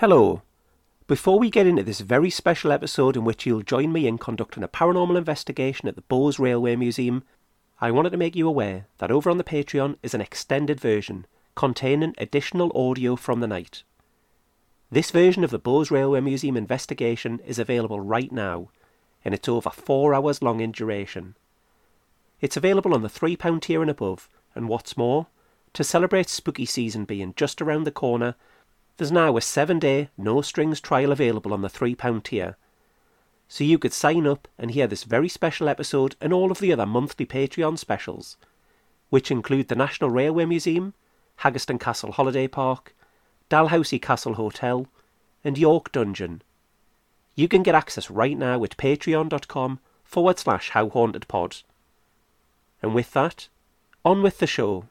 Hello. Before we get into this very special episode in which you'll join me in conducting a paranormal investigation at the Bowes Railway Museum, I wanted to make you aware that over on the Patreon is an extended version containing additional audio from the night. This version of the Bowes Railway Museum investigation is available right now, and it's over four hours long in duration. It's available on the £3 tier and above, and what's more, to celebrate spooky season being just around the corner, there's now a seven day, no strings trial available on the £3 tier. So you could sign up and hear this very special episode and all of the other monthly Patreon specials, which include the National Railway Museum, Haggerston Castle Holiday Park, Dalhousie Castle Hotel, and York Dungeon. You can get access right now at patreon.com forward slash howhauntedpod. And with that, on with the show.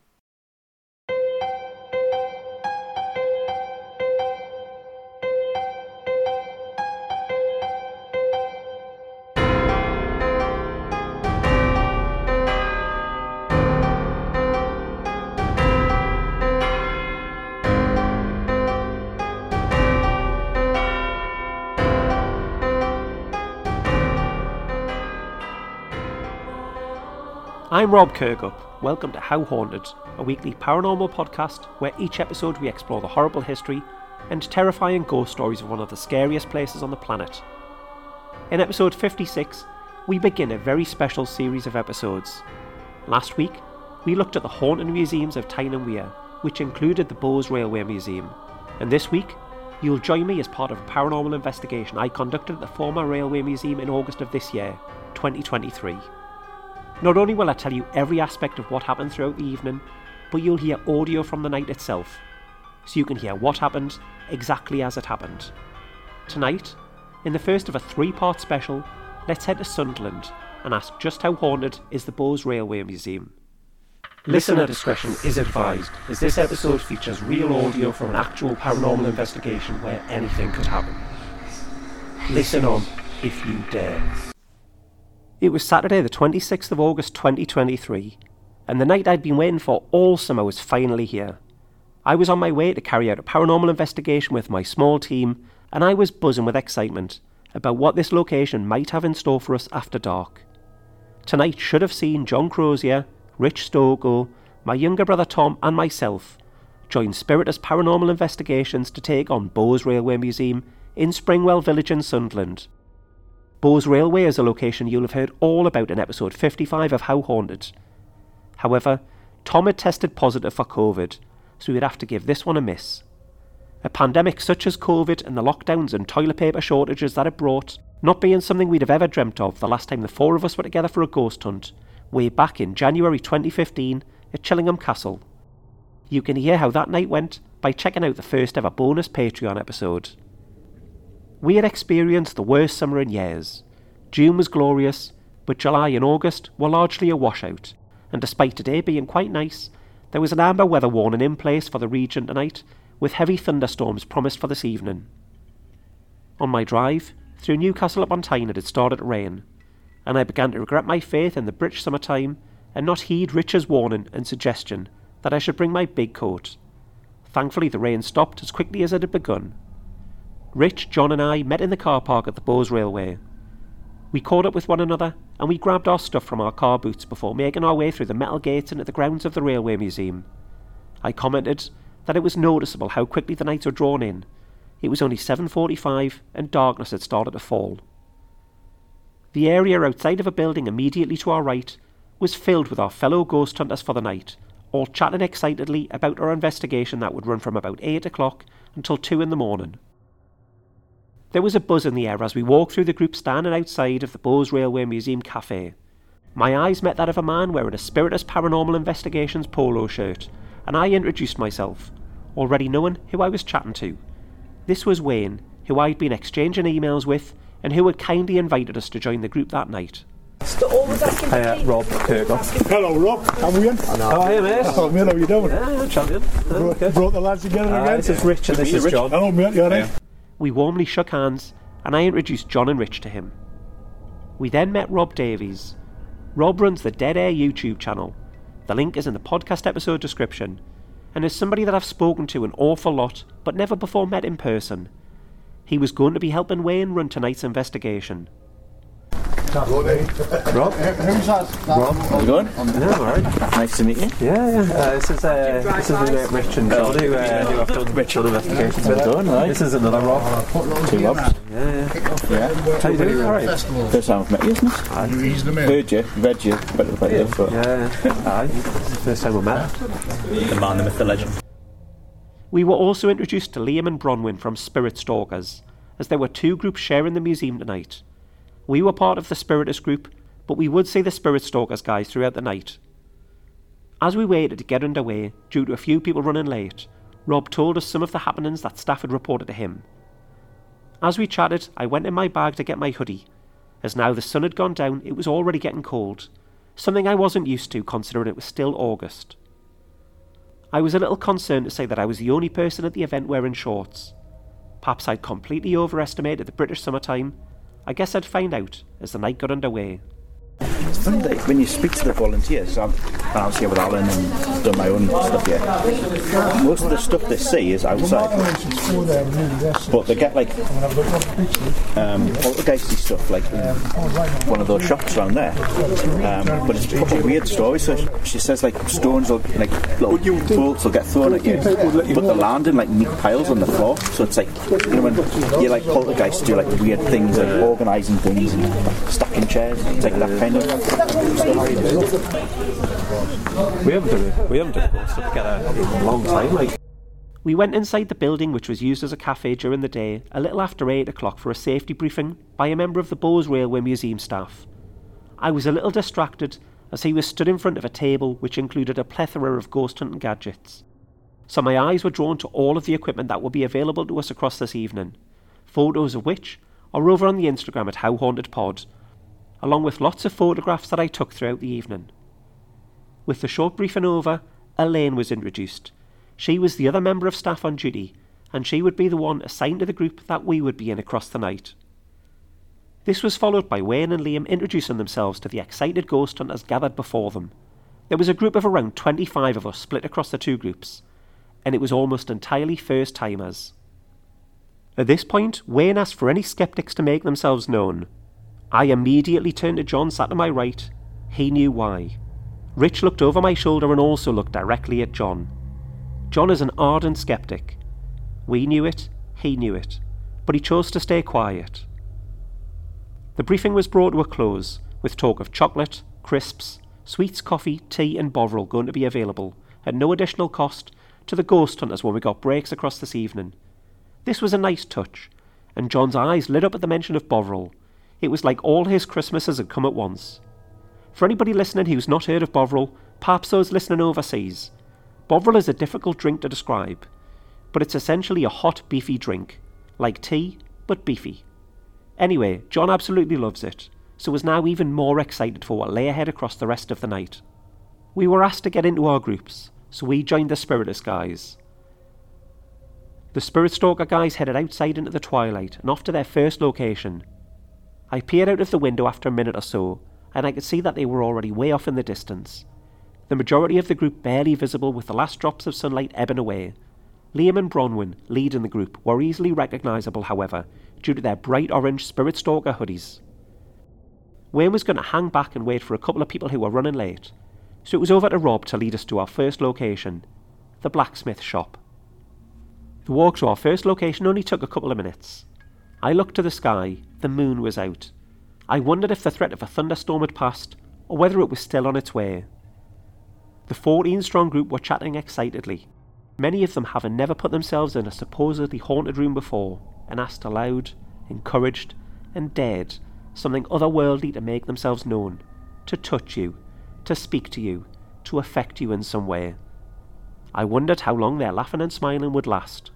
I'm Rob Kirkup. Welcome to How Haunted, a weekly paranormal podcast where each episode we explore the horrible history and terrifying ghost stories of one of the scariest places on the planet. In episode 56, we begin a very special series of episodes. Last week, we looked at the haunted museums of Tyne and which included the Bowes Railway Museum. And this week, you'll join me as part of a paranormal investigation I conducted at the former Railway Museum in August of this year, 2023. Not only will I tell you every aspect of what happened throughout the evening, but you'll hear audio from the night itself, so you can hear what happened exactly as it happened. Tonight, in the first of a three part special, let's head to Sunderland and ask just how haunted is the Bowes Railway Museum. Listener discretion is advised, as this episode features real audio from an actual paranormal investigation where anything could happen. Listen on if you dare. It was Saturday, the 26th of August 2023, and the night I'd been waiting for all summer was finally here. I was on my way to carry out a paranormal investigation with my small team, and I was buzzing with excitement about what this location might have in store for us after dark. Tonight should have seen John Crozier, Rich Stogo, my younger brother Tom, and myself join Spiritus Paranormal Investigations to take on Bowes Railway Museum in Springwell Village in Sunderland. Bowes Railway is a location you'll have heard all about in episode 55 of How Haunted. However, Tom had tested positive for COVID, so we'd have to give this one a miss. A pandemic such as COVID and the lockdowns and toilet paper shortages that it brought, not being something we'd have ever dreamt of the last time the four of us were together for a ghost hunt, way back in January 2015 at Chillingham Castle. You can hear how that night went by checking out the first ever bonus Patreon episode. We had experienced the worst summer in years. June was glorious, but July and August were largely a washout, and despite today being quite nice, there was an amber weather warning in place for the region tonight, with heavy thunderstorms promised for this evening. On my drive through Newcastle upon Tyne it had started to rain, and I began to regret my faith in the British summertime and not heed Richard's warning and suggestion that I should bring my big coat. Thankfully, the rain stopped as quickly as it had begun, Rich, John, and I met in the car park at the Bowes Railway. We caught up with one another and we grabbed our stuff from our car boots before making our way through the metal gates into the grounds of the Railway Museum. I commented that it was noticeable how quickly the nights were drawn in. It was only 7:45 and darkness had started to fall. The area outside of a building immediately to our right was filled with our fellow ghost hunters for the night, all chatting excitedly about our investigation that would run from about 8 o'clock until 2 in the morning. There was a buzz in the air as we walked through the group standing outside of the Bowes Railway Museum cafe. My eyes met that of a man wearing a Spiritus Paranormal Investigations polo shirt, and I introduced myself, already knowing who I was chatting to. This was Wayne, who I'd been exchanging emails with, and who had kindly invited us to join the group that night. Hi, uh, Rob Kirkup. Hello, Rob. How are we? Oh, hey, mate. Hello, mate. How are you doing? Yeah, champion. Brought, brought the lads together Uh, again. this is Rich and this is John. Hello, mate. You all right? We warmly shook hands, and I introduced John and Rich to him. We then met Rob Davies. Rob runs the Dead Air YouTube channel. The link is in the podcast episode description. and is somebody that I've spoken to an awful lot but never before met in person, he was going to be helping Wayne run tonight's investigation. Rob? Who's that? Rob, how's it going? Yeah, alright. Nice to meet you. Yeah, yeah. Uh, this is uh, this is uh, Rich and John who, uh, who have done Rich on investigations with. Well done, right? This is another Rob. Two Robs. Yeah, yeah. Yeah. How you doing? Alright. First time I've met you, isn't it? He's the man. Heard you, read you, better than you, but Yeah, aye. First time we met. the man, the myth, the legend. We were also introduced to Liam and Bronwyn from Spirit Stalkers, as there were two groups sharing the museum tonight. We were part of the Spiritus group, but we would see the Spirit Stalkers guys throughout the night. As we waited to get underway, due to a few people running late, Rob told us some of the happenings that staff had reported to him. As we chatted, I went in my bag to get my hoodie, as now the sun had gone down, it was already getting cold, something I wasn't used to considering it was still August. I was a little concerned to say that I was the only person at the event wearing shorts. Perhaps I'd completely overestimated the British summertime. I guess I'd find out as the night got underway. It's funny when you speak to the volunteers, I'm, I here with Alan and done my own stuff here. Most of the stuff they see is outside, but they get like um, poltergeisty stuff, like one of those shops around there. Um, but it's probably weird story. So she says like stones or like little bolts will get thrown at you, but they land in like neat piles on the floor. So it's like you know when you like poltergeists do like weird things like organising things and stacking chairs. It's like that kind of We haven't done it. We haven't done stuff together in a long time. Like we went inside the building, which was used as a cafe during the day, a little after eight o'clock for a safety briefing by a member of the Bowes Railway Museum staff. I was a little distracted as he was stood in front of a table which included a plethora of ghost hunting gadgets. So my eyes were drawn to all of the equipment that would be available to us across this evening, photos of which are over on the Instagram at How Haunted Pod, along with lots of photographs that I took throughout the evening. With the short briefing over, Elaine was introduced. She was the other member of staff on duty, and she would be the one assigned to the group that we would be in across the night. This was followed by Wayne and Liam introducing themselves to the excited ghost hunters gathered before them. There was a group of around 25 of us split across the two groups, and it was almost entirely first timers. At this point, Wayne asked for any skeptics to make themselves known. I immediately turned to John sat to my right. He knew why. Rich looked over my shoulder and also looked directly at John. John is an ardent skeptic. We knew it, he knew it, but he chose to stay quiet. The briefing was brought to a close, with talk of chocolate, crisps, sweets, coffee, tea, and bovril going to be available, at no additional cost, to the ghost hunters when we got breaks across this evening. This was a nice touch, and John's eyes lit up at the mention of bovril. It was like all his Christmases had come at once. For anybody listening who's not heard of Bovril, perhaps those listening overseas, Bovril is a difficult drink to describe, but it's essentially a hot, beefy drink, like tea, but beefy. Anyway, John absolutely loves it, so was now even more excited for what lay ahead across the rest of the night. We were asked to get into our groups, so we joined the Spiritus guys. The Spirit Stalker guys headed outside into the twilight and off to their first location. I peered out of the window after a minute or so, and I could see that they were already way off in the distance. The majority of the group barely visible with the last drops of sunlight ebbing away. Liam and Bronwyn, leading the group, were easily recognisable, however, due to their bright orange Spirit Stalker hoodies. Wayne was going to hang back and wait for a couple of people who were running late, so it was over to Rob to lead us to our first location, the blacksmith shop. The walk to our first location only took a couple of minutes. I looked to the sky, the moon was out. I wondered if the threat of a thunderstorm had passed, or whether it was still on its way. The 14 strong group were chatting excitedly, many of them having never put themselves in a supposedly haunted room before, and asked aloud, encouraged, and dared something otherworldly to make themselves known, to touch you, to speak to you, to affect you in some way. I wondered how long their laughing and smiling would last.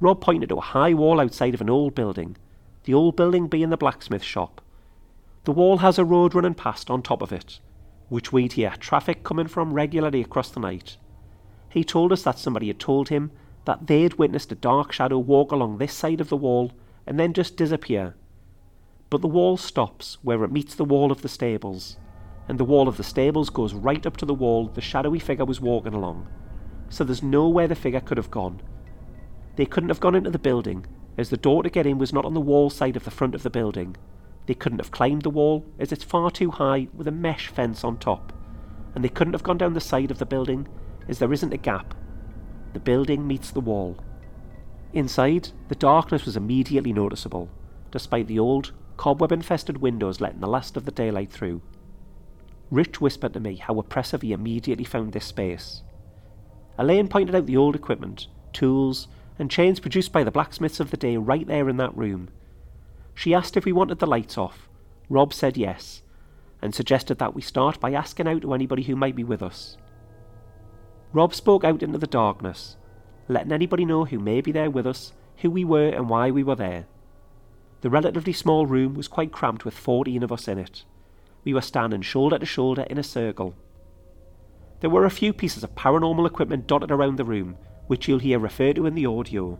Rob pointed to a high wall outside of an old building, the old building being the blacksmith shop. The wall has a road running past on top of it, which we'd hear traffic coming from regularly across the night. He told us that somebody had told him that they'd witnessed a dark shadow walk along this side of the wall and then just disappear. But the wall stops where it meets the wall of the stables, and the wall of the stables goes right up to the wall the shadowy figure was walking along. so there's nowhere the figure could have gone. They couldn't have gone into the building, as the door to get in was not on the wall side of the front of the building. They couldn't have climbed the wall, as it's far too high with a mesh fence on top. And they couldn't have gone down the side of the building, as there isn't a gap. The building meets the wall. Inside, the darkness was immediately noticeable, despite the old, cobweb infested windows letting the last of the daylight through. Rich whispered to me how oppressive he immediately found this space. Elaine pointed out the old equipment, tools, and chains produced by the blacksmiths of the day right there in that room. She asked if we wanted the lights off. Rob said yes, and suggested that we start by asking out to anybody who might be with us. Rob spoke out into the darkness, letting anybody know who may be there with us, who we were, and why we were there. The relatively small room was quite cramped with 14 of us in it. We were standing shoulder to shoulder in a circle. There were a few pieces of paranormal equipment dotted around the room, which you'll hear referred to in the audio.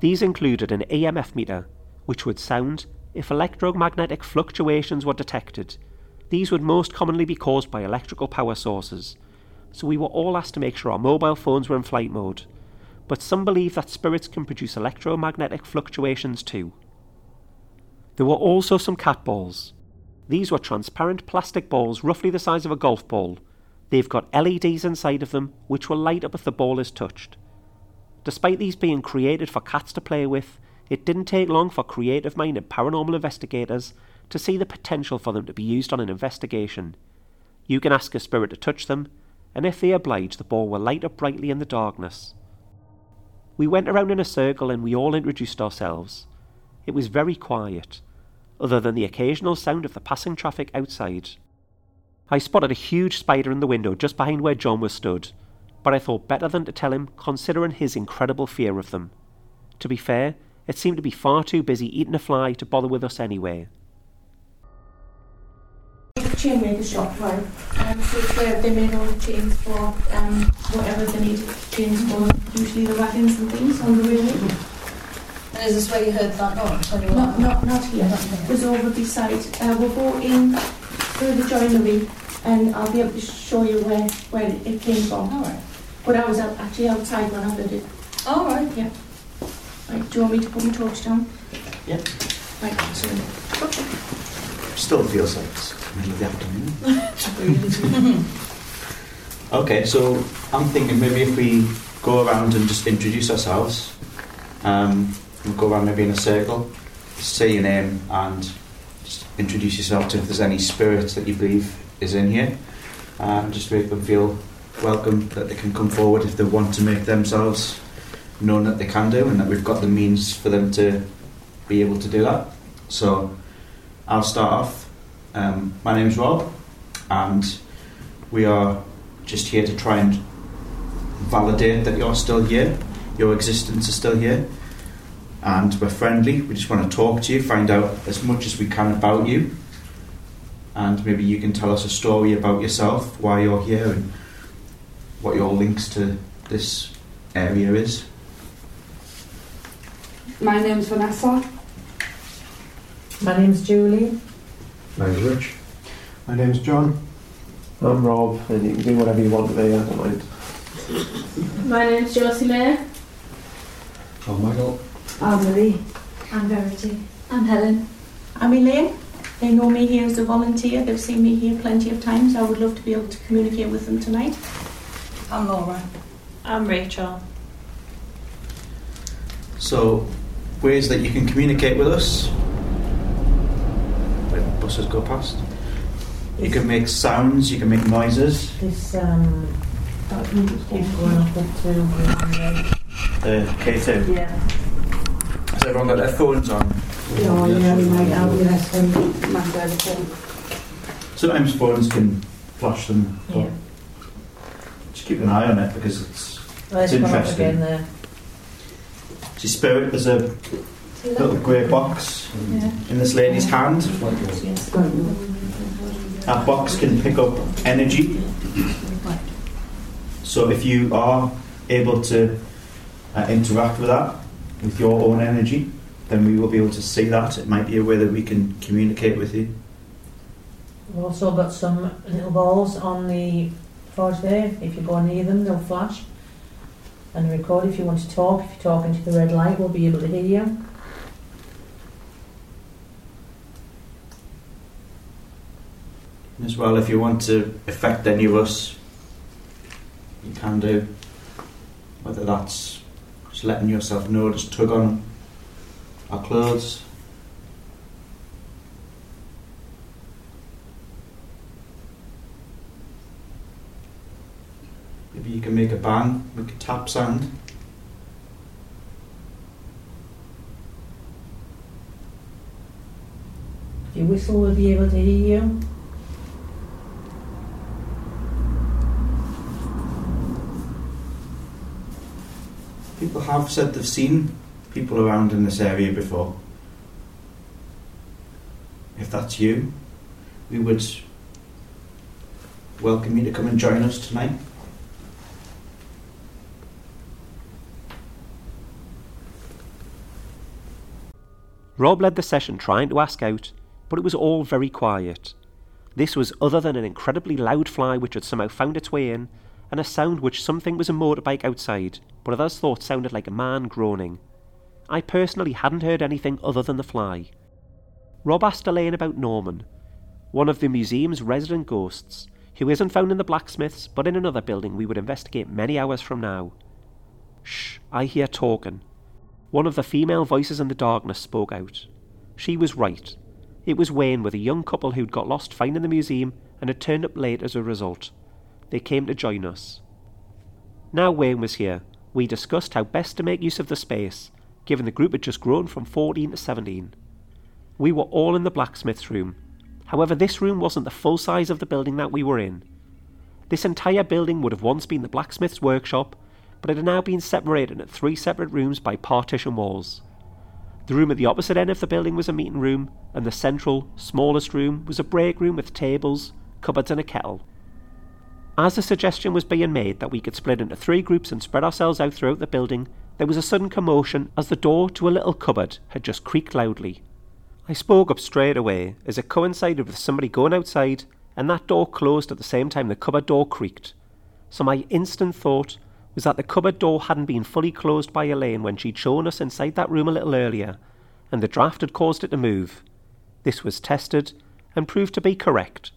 These included an EMF meter, which would sound if electromagnetic fluctuations were detected. These would most commonly be caused by electrical power sources, so we were all asked to make sure our mobile phones were in flight mode. But some believe that spirits can produce electromagnetic fluctuations too. There were also some cat balls. These were transparent plastic balls roughly the size of a golf ball. They've got LEDs inside of them which will light up if the ball is touched. Despite these being created for cats to play with, it didn't take long for creative minded paranormal investigators to see the potential for them to be used on an investigation. You can ask a spirit to touch them, and if they oblige, the ball will light up brightly in the darkness. We went around in a circle and we all introduced ourselves. It was very quiet, other than the occasional sound of the passing traffic outside. I spotted a huge spider in the window just behind where John was stood, but I thought better than to tell him, considering his incredible fear of them. To be fair, it seemed to be far too busy eating a fly to bother with us anyway chainmaker shop, right? Um, so it's where they made all the chains for um, whatever they need chains for, usually the wagons and things on the railway. And is this where you heard that noise? When you were Not, not, not here. It was over beside. Uh, we'll go in through the joinery and I'll be able to show you where, where it came from. All right. But I was out, actually outside when I heard it. All right. Yeah. Right, do you want me to put my torch down? Yeah. Right, so. Still feels like it's middle of the afternoon. okay, so I'm thinking maybe if we go around and just introduce ourselves, um, we'll go around maybe in a circle, say your name and just introduce yourself to if there's any spirit that you believe is in here. and just make them feel welcome, that they can come forward if they want to make themselves known that they can do, and that we've got the means for them to be able to do that. So I'll start off um, my name's Rob, and we are just here to try and validate that you're still here, your existence is still here, and we're friendly. We just want to talk to you, find out as much as we can about you, and maybe you can tell us a story about yourself, why you're here, and what your links to this area is. My name's Vanessa. My name's Julie. My name's Rich. My name's John. I'm Rob, and you can do whatever you want today, I don't mind. My name's Josie Mayer. Oh, I'm Michael. I'm Marie. I'm Verity. I'm Helen. I'm Elaine. They know me here as a volunteer. They've seen me here plenty of times. I would love to be able to communicate with them tonight. I'm Laura. I'm Rachel. So, ways that you can communicate with us when buses go past. You can make sounds, you can make noises. This um, keeps going up into Uh, K2. Yeah. Everyone got their phones on? Yeah, we might have less than my Sometimes phones can flash them. but Yeah. Just keep an eye on it because it's. Let's It's go up interesting. again there. See, Spirit, there's a little grey box in this lady's hand. That box can pick up energy. So if you are able to uh, interact with that, with your own energy, then we will be able to see that. It might be a way that we can communicate with you. We've also got some little balls on the forge there. If you go near them, they'll flash. and record. If you want to talk, if you're talking to the red light, we'll be able to hear you. As well, if you want to affect any of us, you can do. Whether that's letting yourself know, just tug on our clothes. Maybe you can make a bang, make a tap sound. If you whistle, we'll be able to hear you. People have said they've seen people around in this area before. If that's you, we would welcome you to come and join us tonight. Rob led the session trying to ask out, but it was all very quiet. This was other than an incredibly loud fly which had somehow found its way in, and a sound which some think was a motorbike outside, but others thought sounded like a man groaning. I personally hadn't heard anything other than the fly. Rob asked Elaine about Norman, one of the museum's resident ghosts, who isn't found in the blacksmith's but in another building we would investigate many hours from now. Shh, I hear talking. One of the female voices in the darkness spoke out. She was right. It was Wayne with a young couple who'd got lost finding the museum and had turned up late as a result. They came to join us. Now Wayne was here, we discussed how best to make use of the space, given the group had just grown from 14 to 17. We were all in the blacksmith's room. However, this room wasn't the full size of the building that we were in. This entire building would have once been the blacksmith's workshop, but it had now been separated into three separate rooms by partition walls. The room at the opposite end of the building was a meeting room, and the central, smallest room was a break room with tables, cupboards, and a kettle. As the suggestion was being made that we could split into three groups and spread ourselves out throughout the building, there was a sudden commotion as the door to a little cupboard had just creaked loudly. I spoke up straight away as it coincided with somebody going outside, and that door closed at the same time the cupboard door creaked. So my instant thought was that the cupboard door hadn't been fully closed by Elaine when she'd shown us inside that room a little earlier, and the draft had caused it to move. This was tested and proved to be correct.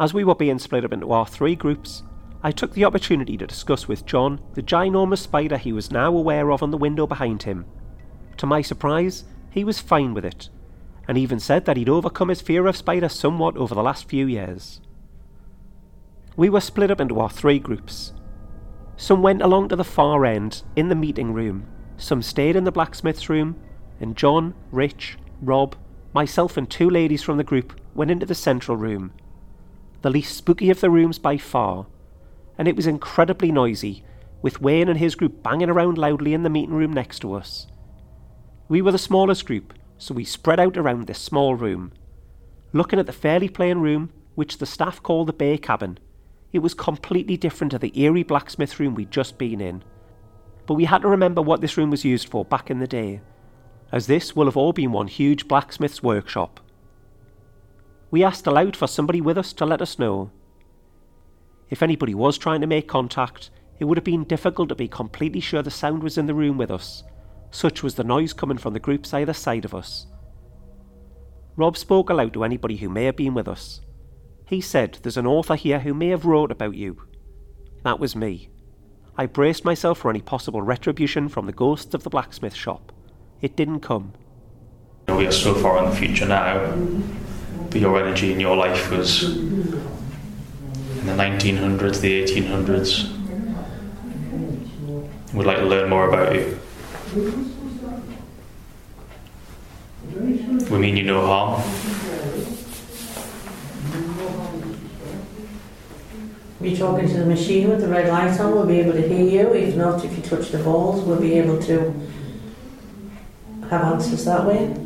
As we were being split up into our three groups, I took the opportunity to discuss with John the ginormous spider he was now aware of on the window behind him. To my surprise, he was fine with it, and even said that he'd overcome his fear of spiders somewhat over the last few years. We were split up into our three groups. Some went along to the far end, in the meeting room, some stayed in the blacksmith's room, and John, Rich, Rob, myself, and two ladies from the group went into the central room, the least spooky of the rooms by far, and it was incredibly noisy, with Wayne and his group banging around loudly in the meeting room next to us. We were the smallest group, so we spread out around this small room. Looking at the fairly plain room, which the staff call the bait cabin, it was completely different to the eerie blacksmith room we'd just been in. But we had to remember what this room was used for back in the day, as this will have all been one huge blacksmith's workshop. We asked aloud for somebody with us to let us know. If anybody was trying to make contact, it would have been difficult to be completely sure the sound was in the room with us, such was the noise coming from the groups either side of us. Rob spoke aloud to anybody who may have been with us. He said, There's an author here who may have wrote about you. That was me. I braced myself for any possible retribution from the ghosts of the blacksmith shop. It didn't come. We are so far in the future now, your energy in your life was in the 1900s, the 1800s. We'd like to learn more about you. We mean you no harm. If you're talking to the machine with the red light on, we'll be able to hear you. If not, if you touch the balls, we'll be able to have answers that way.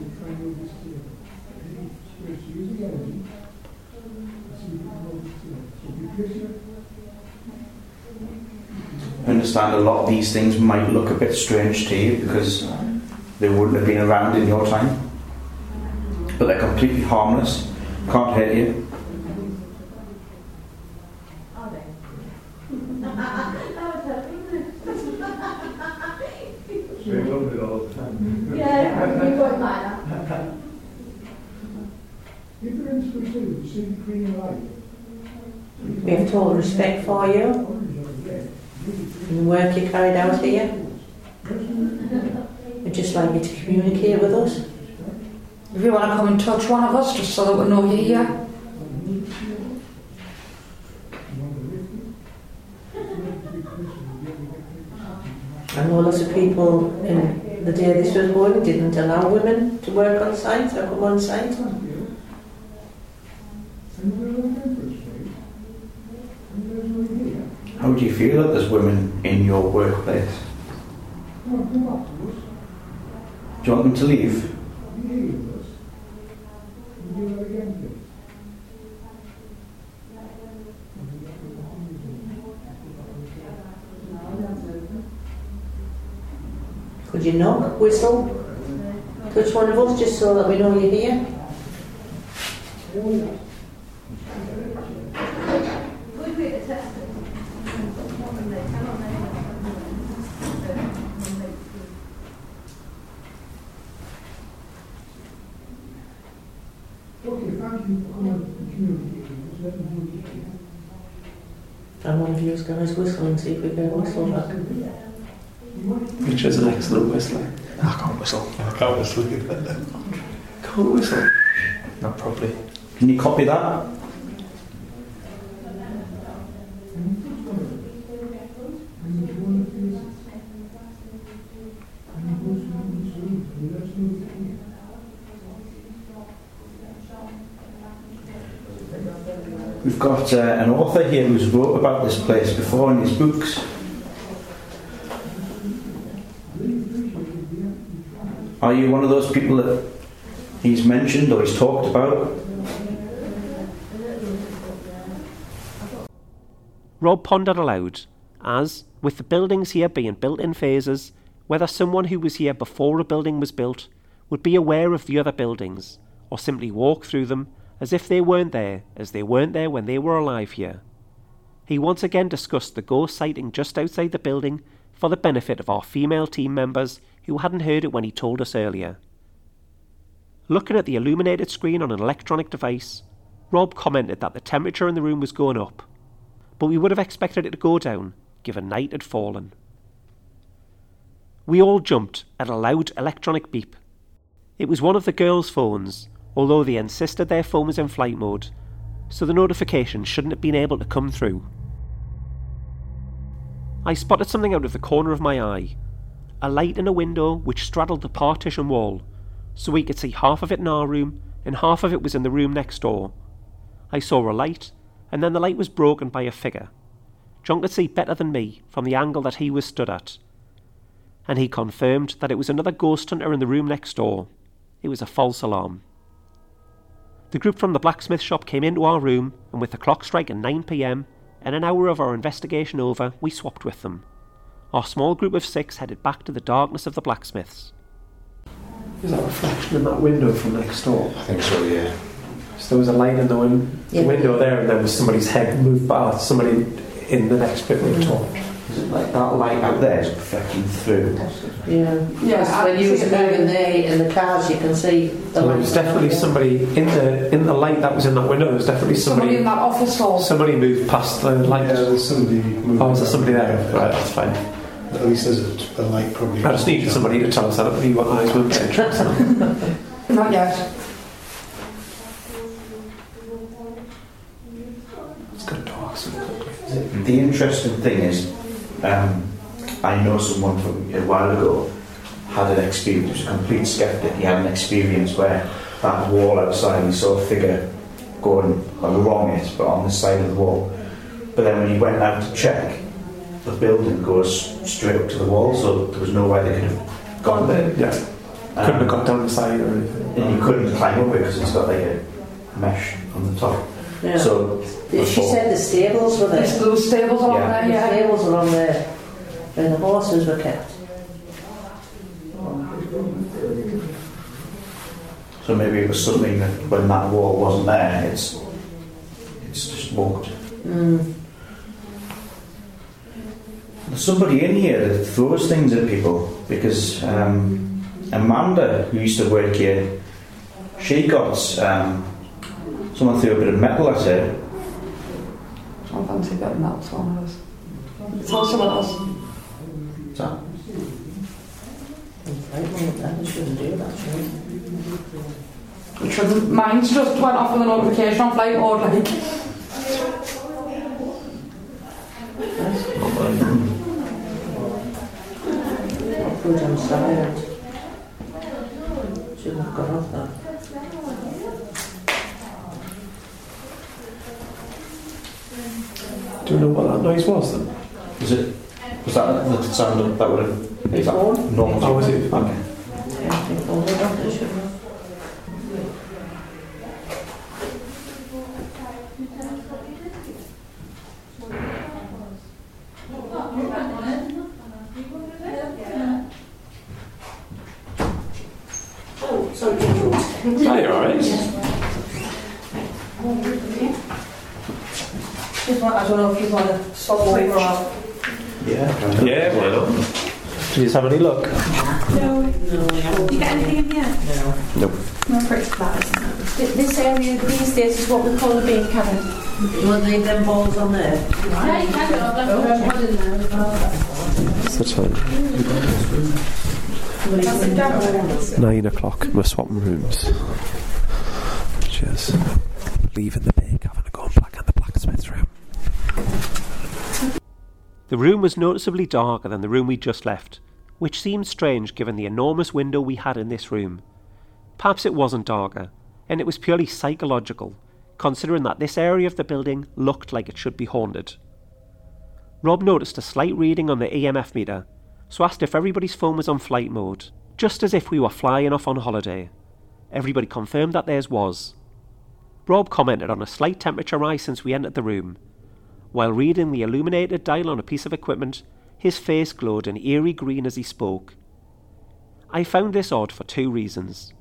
Understand a lot of these things might look a bit strange to you because they wouldn't have been around in your time. But they're completely harmless, can't hurt you. We have total respect for you and the work you carried out here. We'd just like you to communicate with us. If you want to come and touch one of us, just so that we know you're here. I know lots of people in the day this was going didn't allow women to work on site or come on site. How do you feel that there's women in your workplace? Do you want them to leave? Could you knock, whistle, touch one of us just so that we know you're here? And one of you is going to whistle and see if we can whistle back. Which is an excellent whistler. I can't whistle. I can't whistle. Can't whistle. Not properly. Can you copy that? We've got uh, an author here who's wrote about this place before in his books. Are you one of those people that he's mentioned or he's talked about? Rob pondered aloud, as, with the buildings here being built in phases, whether someone who was here before a building was built would be aware of the other buildings, or simply walk through them as if they weren't there, as they weren't there when they were alive here. He once again discussed the ghost sighting just outside the building for the benefit of our female team members who hadn't heard it when he told us earlier. Looking at the illuminated screen on an electronic device, Rob commented that the temperature in the room was going up, but we would have expected it to go down, given night had fallen. We all jumped at a loud electronic beep. It was one of the girls' phones, although they insisted their phone was in flight mode, so the notification shouldn't have been able to come through. I spotted something out of the corner of my eye a light in a window which straddled the partition wall, so we could see half of it in our room and half of it was in the room next door. I saw a light, and then the light was broken by a figure. John could see better than me from the angle that he was stood at, and he confirmed that it was another ghost hunter in the room next door. It was a false alarm. The group from the blacksmith shop came into our room, and with the clock striking 9 pm and an hour of our investigation over, we swapped with them. Our small group of six headed back to the darkness of the blacksmiths. Is that reflection in that window from next door? I think so, yeah. So there was a light in the, win- the Yeah. window there, and there was somebody's head moved by somebody in the next bit with a torch. Is it like that light out there is reflecting through? Yeah. Yeah, Because when you see was moving there in the cars, you can see the So there was lights. definitely somebody in the in the light that was in that window. There was definitely Somebody in that office hall. Somebody moved past the light. Yeah, there's somebody moving. Oh, was there somebody there? Yeah. Right, that's fine. At least there's a, a light probably. I just needed somebody to tell us that we were eyes weren't Not yet. It's good to ask them quickly. The interesting thing is, um, I know someone from a while ago had an experience, he was a complete skeptic, he had an experience where that wall outside, he saw a figure going along it, but on the side of the wall. But then when he went out to check, the building goes straight up to the wall, so there was no way they could have gone there. Yeah, Um, couldn't have got down the side or anything. and you couldn't climb up it because it's got like a mesh on the top. Yeah. So she before- said the stables were There's there. those stables along Yeah. there, The yeah. stables were on there where the horses were kept. So maybe it was something that when that wall wasn't there, it's it's just walked. Mm. There's somebody in here that throws things at people because um, Amanda, who used to work here, she got um, someone threw a bit of metal at her. I don't fancy getting that on us. It's also what else. So, Right, well, that shouldn't do that, should it? Because mine's just went off with a notification on flight mode, like. Not good on silent. Shouldn't have got off that. Do you know what that noise was then? was it? Was that the sound of, that would have? Is that phone? normal? Oh, was it? Okay. Yeah, I think all the doctors should have. Oh, sorry, George. Oh, you're alright. Just want, I don't know if you want to stop over. Yeah. Yeah, why not? Did you have any luck? No. No, You get anything in here? no. Nope. No, pretty flat. This area these days is what we call the bait cabin. You want to leave them balls on there? Yeah, you can. I've left one in there as well. What's the time? Nine o'clock. We're swapping rooms. Cheers. Leaving the bake, having a go back in the blacksmith's room. The room was noticeably darker than the room we just left, which seemed strange given the enormous window we had in this room. Perhaps it wasn't darker, and it was purely psychological, considering that this area of the building looked like it should be haunted. Rob noticed a slight reading on the EMF meter, so asked if everybody's phone was on flight mode, just as if we were flying off on holiday. Everybody confirmed that theirs was. Rob commented on a slight temperature rise since we entered the room. While reading the illuminated dial on a piece of equipment, his face glowed an eerie green as he spoke. I found this odd for two reasons.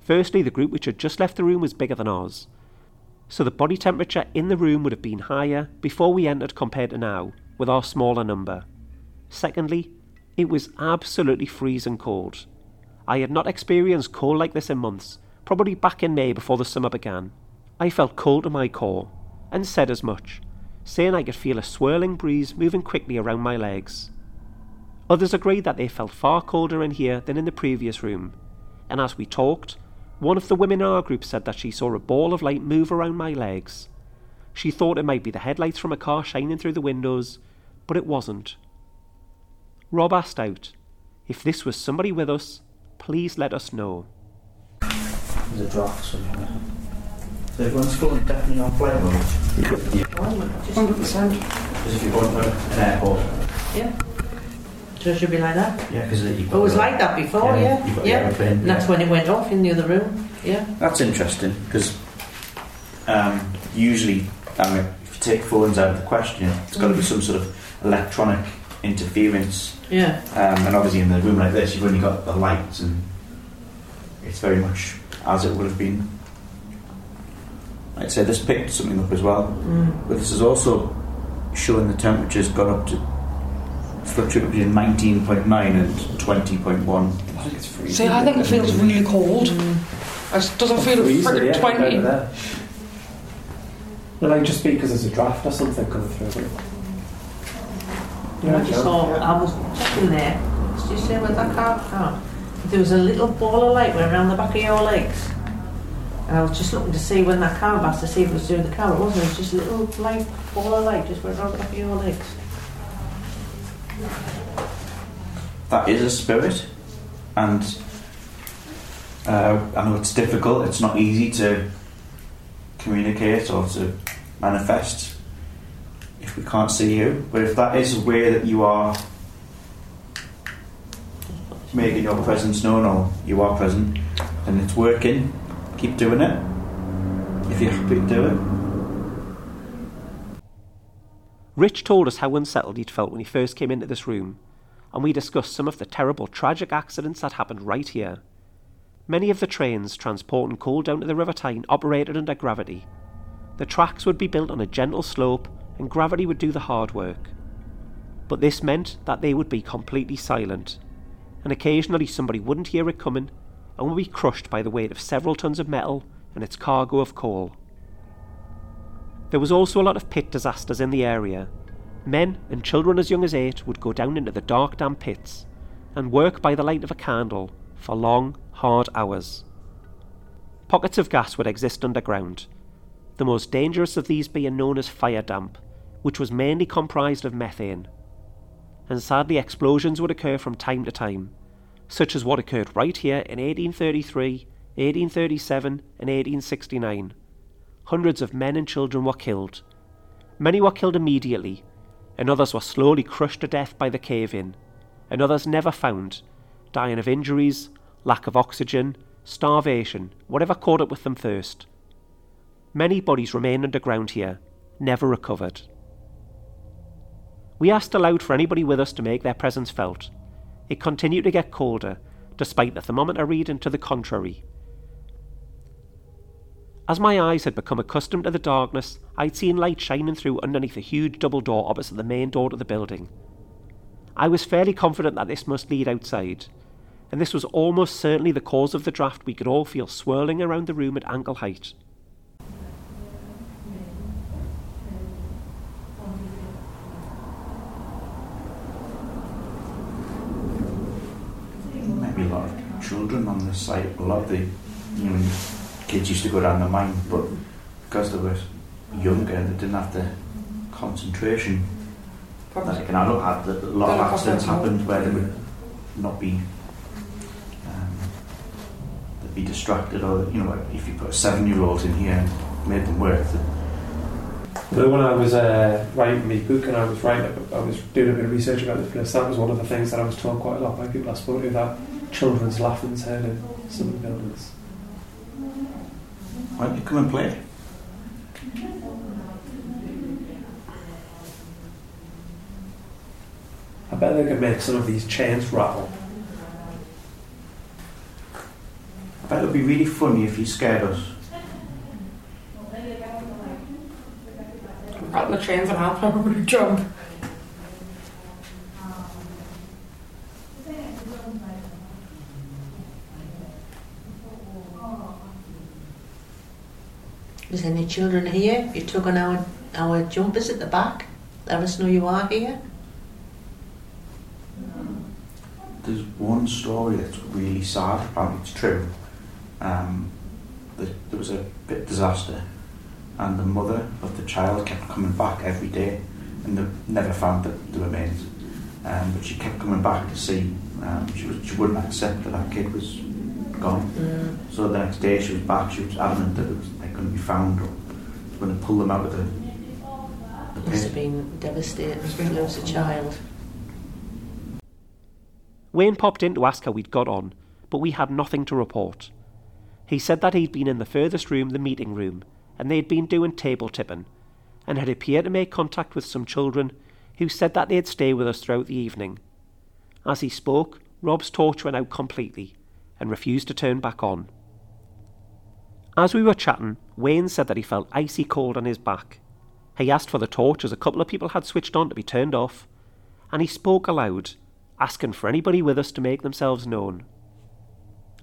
Firstly, the group which had just left the room was bigger than ours, so the body temperature in the room would have been higher before we entered compared to now, with our smaller number. Secondly, it was absolutely freezing cold. I had not experienced cold like this in months, probably back in May before the summer began. I felt cold to my core, and said as much, saying I could feel a swirling breeze moving quickly around my legs. Others agreed that they felt far colder in here than in the previous room, and as we talked, one of the women in our group said that she saw a ball of light move around my legs. She thought it might be the headlights from a car shining through the windows, but it wasn't. Rob asked out, If this was somebody with us, please let us know. There's a draft somewhere. So everyone's phone definitely on flight mode. Yeah. Hundred percent. Because if you're going to an airport. Yeah. So it should be like that. Yeah, because It was like that before, Yeah, yeah. you've got Yeah. aeroplane, And that's when it went off in the other room. Yeah. That's interesting because um, usually, I mean, if you take phones out of the question, it's got to be some sort of electronic interference. Yeah. Um, and obviously, in a room like this, you've only got the lights, and it's very much as it would have been. I'd say this picked something up as well, Mm. but this is also showing the temperature's gone up to fluctuate between 19.9 and 20.1. I think it's freezing. See, I think it feels really cold. Mm. It doesn't feel Freezing, freaking yeah, 20. there. Well, like just because there's a draft or something coming through. I just saw, I was checking there. Did you say with that car? Oh. There was a little ball of light went around the back of your legs. And I was just looking to see when that car passed to see if it was doing the car. It wasn't. It was just a little light ball of light just went around the of your legs. that is a spirit, and uh, I know it's difficult. It's not easy to communicate or to manifest if we can't see you. But if that is a way that you are making your presence known, or you are present, and it's working, keep doing it. If you're happy to do it. Rich told us how unsettled he'd felt when he first came into this room, and we discussed some of the terrible tragic accidents that happened right here. Many of the trains transporting coal down to the River Tyne operated under gravity. The tracks would be built on a gentle slope, and gravity would do the hard work. But this meant that they would be completely silent. and occasionally somebody wouldn't hear it coming and would be crushed by the weight of several tons of metal and its cargo of coal. There was also a lot of pit disasters in the area. Men and children as young as eight would go down into the dark, damp pits and work by the light of a candle for long, hard hours. Pockets of gas would exist underground, the most dangerous of these being known as fire damp, which was mainly comprised of methane. And sadly, explosions would occur from time to time, such as what occurred right here in 1833, 1837, and 1869. Hundreds of men and children were killed. Many were killed immediately, and others were slowly crushed to death by the cave in, and others never found, dying of injuries, lack of oxygen, starvation, whatever caught up with them first. Many bodies remain underground here, never recovered. We asked aloud for anybody with us to make their presence felt. It continued to get colder, despite the thermometer reading to the contrary. As my eyes had become accustomed to the darkness, I'd seen light shining through underneath a huge double door opposite the main door to the building. I was fairly confident that this must lead outside, and this was almost certainly the cause of the draft we could all feel swirling around the room at ankle height. Maybe a lot of children on this site. A lot of the you know, kids used to go down the mine, but because they were younger, they didn't have the concentration. Like, and I look at that a lot of accidents happened where they would not be um, they'd be distracted, or you know, if you put a seven-year-old in here and made them work, they But when I was uh, writing my book and I was writing, I was doing a bit of research about this place. That was one of the things that I was told quite a lot by people I spoke to that children's laughing's heard in some of the buildings. why don't you come and play? I bet they could make some of these chains rattle. I bet it would be really funny if you scared us. Rattle the trains and I'll probably jump. Is any children here? You took on our, our jumpers at the back, let us know you are here. There's one story that's really sad, apparently it's true. Um, there, there was a bit disaster, and the mother of the child kept coming back every day, and they never found the, the remains. Um, but she kept coming back to see. Um, she, was, she wouldn't accept that that kid was gone. Mm. So the next day she was back. She was adamant that it was like, going to be found, or going to pull them out of the, the Must pit. have been devastating to lose a child. Wayne popped in to ask how we'd got on, but we had nothing to report. He said that he'd been in the furthest room, the meeting room, and they'd been doing table tipping, and had appeared to make contact with some children who said that they'd stay with us throughout the evening. As he spoke, Rob's torch went out completely and refused to turn back on. As we were chatting, Wayne said that he felt icy cold on his back. He asked for the torch as a couple of people had switched on to be turned off, and he spoke aloud, asking for anybody with us to make themselves known.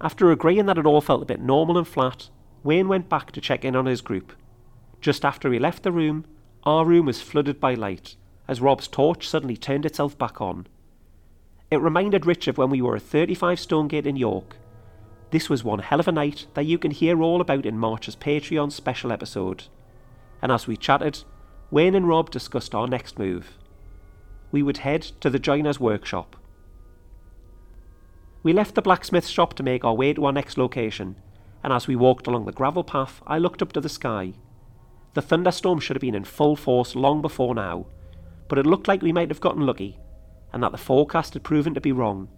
After agreeing that it all felt a bit normal and flat, Wayne went back to check in on his group. Just after he left the room, our room was flooded by light, as Rob's torch suddenly turned itself back on. It reminded Rich of when we were at 35 Stonegate in York. This was one hell of a night that you can hear all about in March's Patreon special episode. And as we chatted, Wayne and Rob discussed our next move. We would head to the joiner's workshop. We left the blacksmith shop to make our way to our next location, and as we walked along the gravel path, I looked up to the sky. The thunderstorm should have been in full force long before now, but it looked like we might have gotten lucky, and that the forecast had proven to be wrong.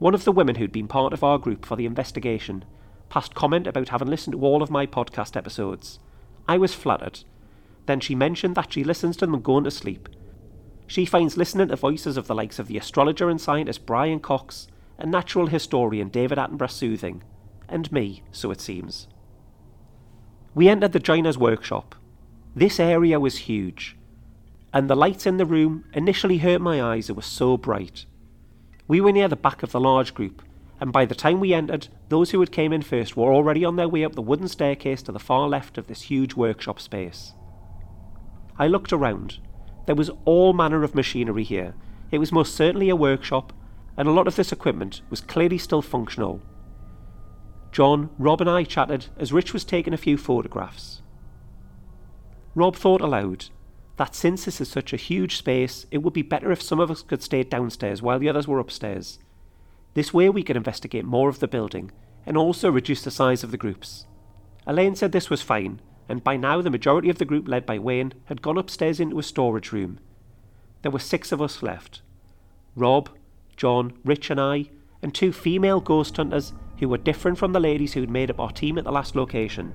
One of the women who'd been part of our group for the investigation passed comment about having listened to all of my podcast episodes. I was flattered. Then she mentioned that she listens to them going to sleep. She finds listening to voices of the likes of the astrologer and scientist Brian Cox and natural historian David Attenborough soothing, and me, so it seems. We entered the joiner's workshop. This area was huge, and the lights in the room initially hurt my eyes, it was so bright. We were near the back of the large group, and by the time we entered, those who had came in first were already on their way up the wooden staircase to the far left of this huge workshop space. I looked around. There was all manner of machinery here. It was most certainly a workshop, and a lot of this equipment was clearly still functional. John, Rob, and I chatted as Rich was taking a few photographs. Rob thought aloud that since this is such a huge space, it would be better if some of us could stay downstairs while the others were upstairs. This way we could investigate more of the building and also reduce the size of the groups. Elaine said this was fine, and by now the majority of the group led by Wayne had gone upstairs into a storage room. There were six of us left Rob, John, Rich, and I, and two female ghost hunters who were different from the ladies who had made up our team at the last location.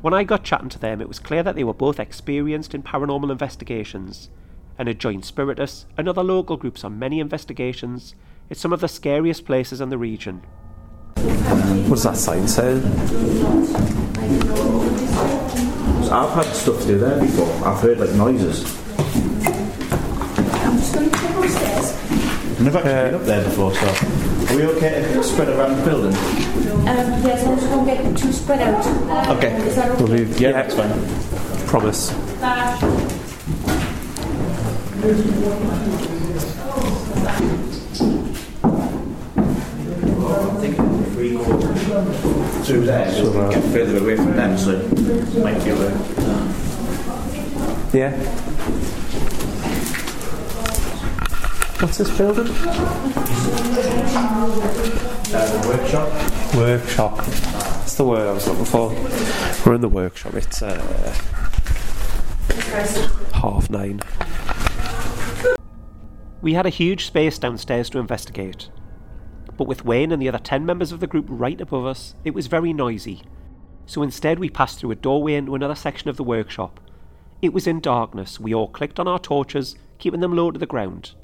When I got chatting to them, it was clear that they were both experienced in paranormal investigations and had joined Spiritus and other local groups on many investigations at some of the scariest places in the region. What does that sign say? I've had stuff do there before. I've heard like noises. I'm just going to check upstairs. I've never actually been uh, up there before, so are we okay to spread around the building? Um, yes, I'm just going to get too spread out. Okay. Is that okay? We'll be, Yeah, that's fine. promise. I'm thinking if we go through there, so we get further away from them, so it might feel uh, Yeah. What's this building? uh, the workshop. Workshop. That's the word I was looking for. We're in the workshop. It's uh, half nine. We had a huge space downstairs to investigate. But with Wayne and the other 10 members of the group right above us, it was very noisy. So instead, we passed through a doorway into another section of the workshop. It was in darkness. We all clicked on our torches, keeping them low to the ground.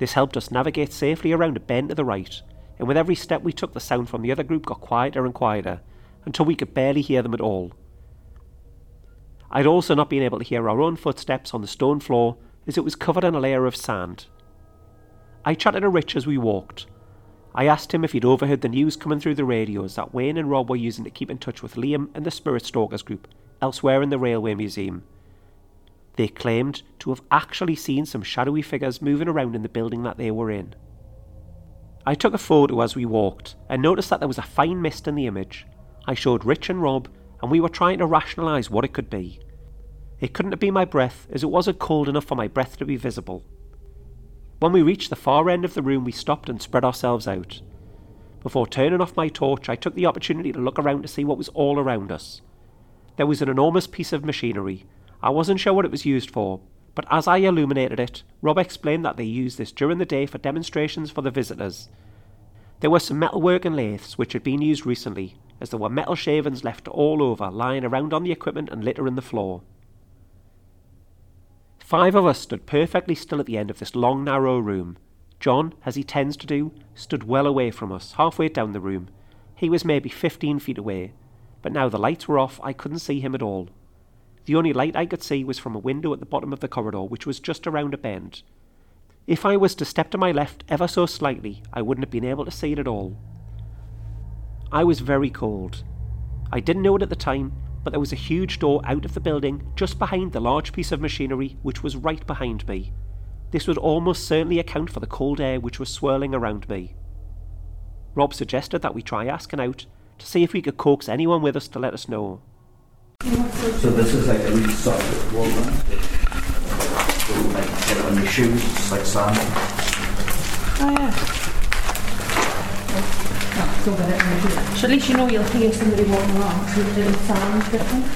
This helped us navigate safely around a bend to the right, and with every step we took, the sound from the other group got quieter and quieter, until we could barely hear them at all. I'd also not been able to hear our own footsteps on the stone floor, as it was covered in a layer of sand. I chatted to Rich as we walked. I asked him if he'd overheard the news coming through the radios that Wayne and Rob were using to keep in touch with Liam and the Spirit Stalkers group elsewhere in the Railway Museum. They claimed to have actually seen some shadowy figures moving around in the building that they were in. I took a photo as we walked and noticed that there was a fine mist in the image. I showed Rich and Rob, and we were trying to rationalise what it could be. It couldn't have been my breath, as it wasn't cold enough for my breath to be visible. When we reached the far end of the room, we stopped and spread ourselves out. Before turning off my torch, I took the opportunity to look around to see what was all around us. There was an enormous piece of machinery. I wasn't sure what it was used for, but as I illuminated it, Rob explained that they used this during the day for demonstrations for the visitors. There were some metalwork and lathes which had been used recently, as there were metal shavings left all over, lying around on the equipment and littering the floor. Five of us stood perfectly still at the end of this long, narrow room. John, as he tends to do, stood well away from us, halfway down the room. He was maybe 15 feet away, but now the lights were off, I couldn't see him at all. The only light I could see was from a window at the bottom of the corridor, which was just around a bend. If I was to step to my left ever so slightly, I wouldn't have been able to see it at all. I was very cold. I didn't know it at the time, but there was a huge door out of the building just behind the large piece of machinery which was right behind me. This would almost certainly account for the cold air which was swirling around me. Rob suggested that we try asking out to see if we could coax anyone with us to let us know. So this is like a really soft wall now. Like get it on your shoes, it's like sand. Oh, yeah. So at least you know you'll hear somebody walking along because it didn't sound different.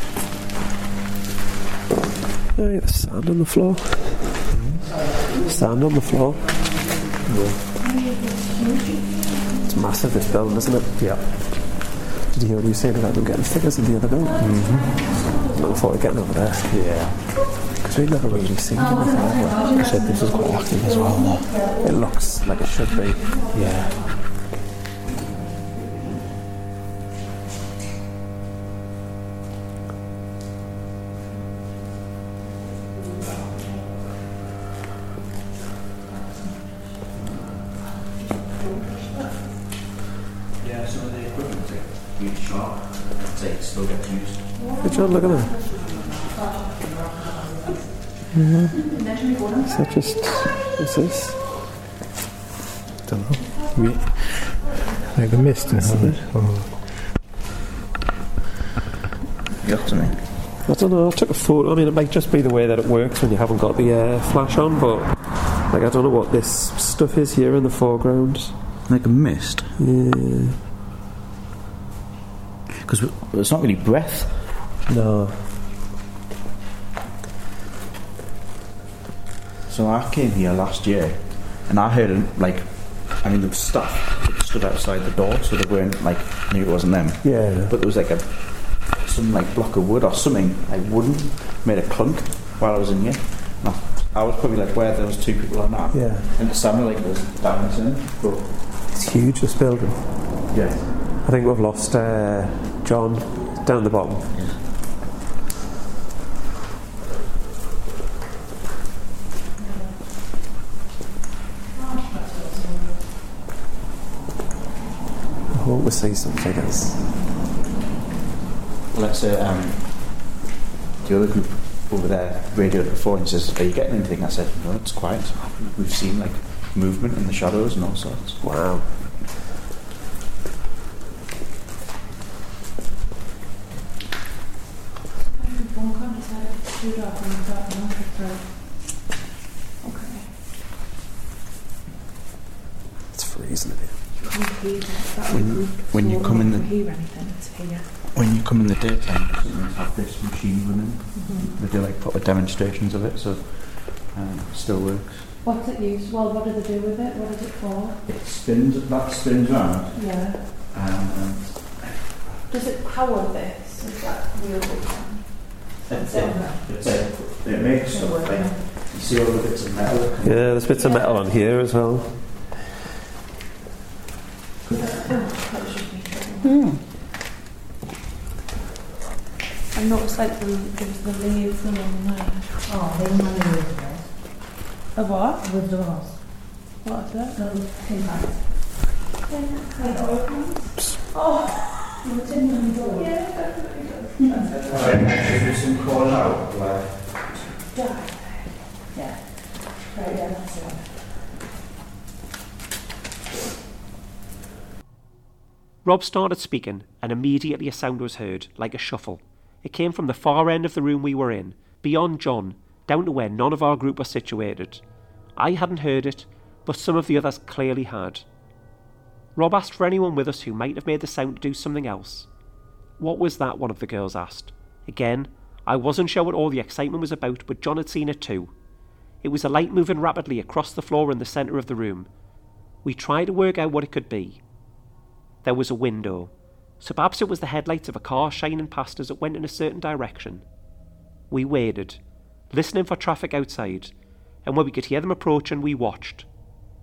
Oh, yeah, there's sand on the floor. Sand on the floor. It's massive, this building, isn't it? Yeah. Did you hear what you were saying about them getting figures in the other building? Mm-hmm. Forward to getting over there. Yeah. Because we've never really seen them before. said this is quite active as well. Though. It looks like it should be. Yeah. Still gets used. Good job, look at that. Mm-hmm. Is that just. What's this? Don't know. We, like the mist and something. Oh. You got something? I don't know, I took a photo. I mean, it might just be the way that it works when you haven't got the uh, flash on, but. Like, I don't know what this stuff is here in the foreground. Like a mist? Yeah. Because it's not really breath. No. So I came here last year and I heard like, I mean, there was stuff that stood outside the door, so they weren't like, knew it wasn't them. Yeah. But there was like a, some like block of wood or something, like wooden, made a clunk while I was in here. I, was probably like, where those two people are now. Yeah. And it sounded like there was damage in it. But It's huge, this building. yeah. I think we've lost uh, John down the bottom. I hope we see some figures. Let's say um, the other group over there radioed before and says, Are you getting anything? I said, No, it's quiet. We've seen like movement in the shadows and all sorts. Wow. It's freezing in here. When, when you come in the hear anything, it's here. when you come in the daytime, they have this machine running. They do like proper demonstrations of it, so um, it still works. What's it used? Well, what do they do with it? What is it for? It spins. That spins around. Yeah. Um, and Does it power this? Is that real one? It's, it's, it's, it makes stuff you see all the bits of metal. Yeah, there's bits of metal on here as well. Hmm. I noticed like the, there was the leaves along there. Oh, they money with us. A what? With us. What is it? No, Rob started speaking, and immediately a sound was heard, like a shuffle. It came from the far end of the room we were in, beyond John, down to where none of our group was situated. I hadn't heard it, but some of the others clearly had. Rob asked for anyone with us who might have made the sound to do something else. What was that? one of the girls asked. Again, I wasn't sure what all the excitement was about, but John had seen it too. It was a light moving rapidly across the floor in the centre of the room. We tried to work out what it could be. There was a window, so perhaps it was the headlights of a car shining past as it went in a certain direction. We waited, listening for traffic outside, and when we could hear them approaching, we watched.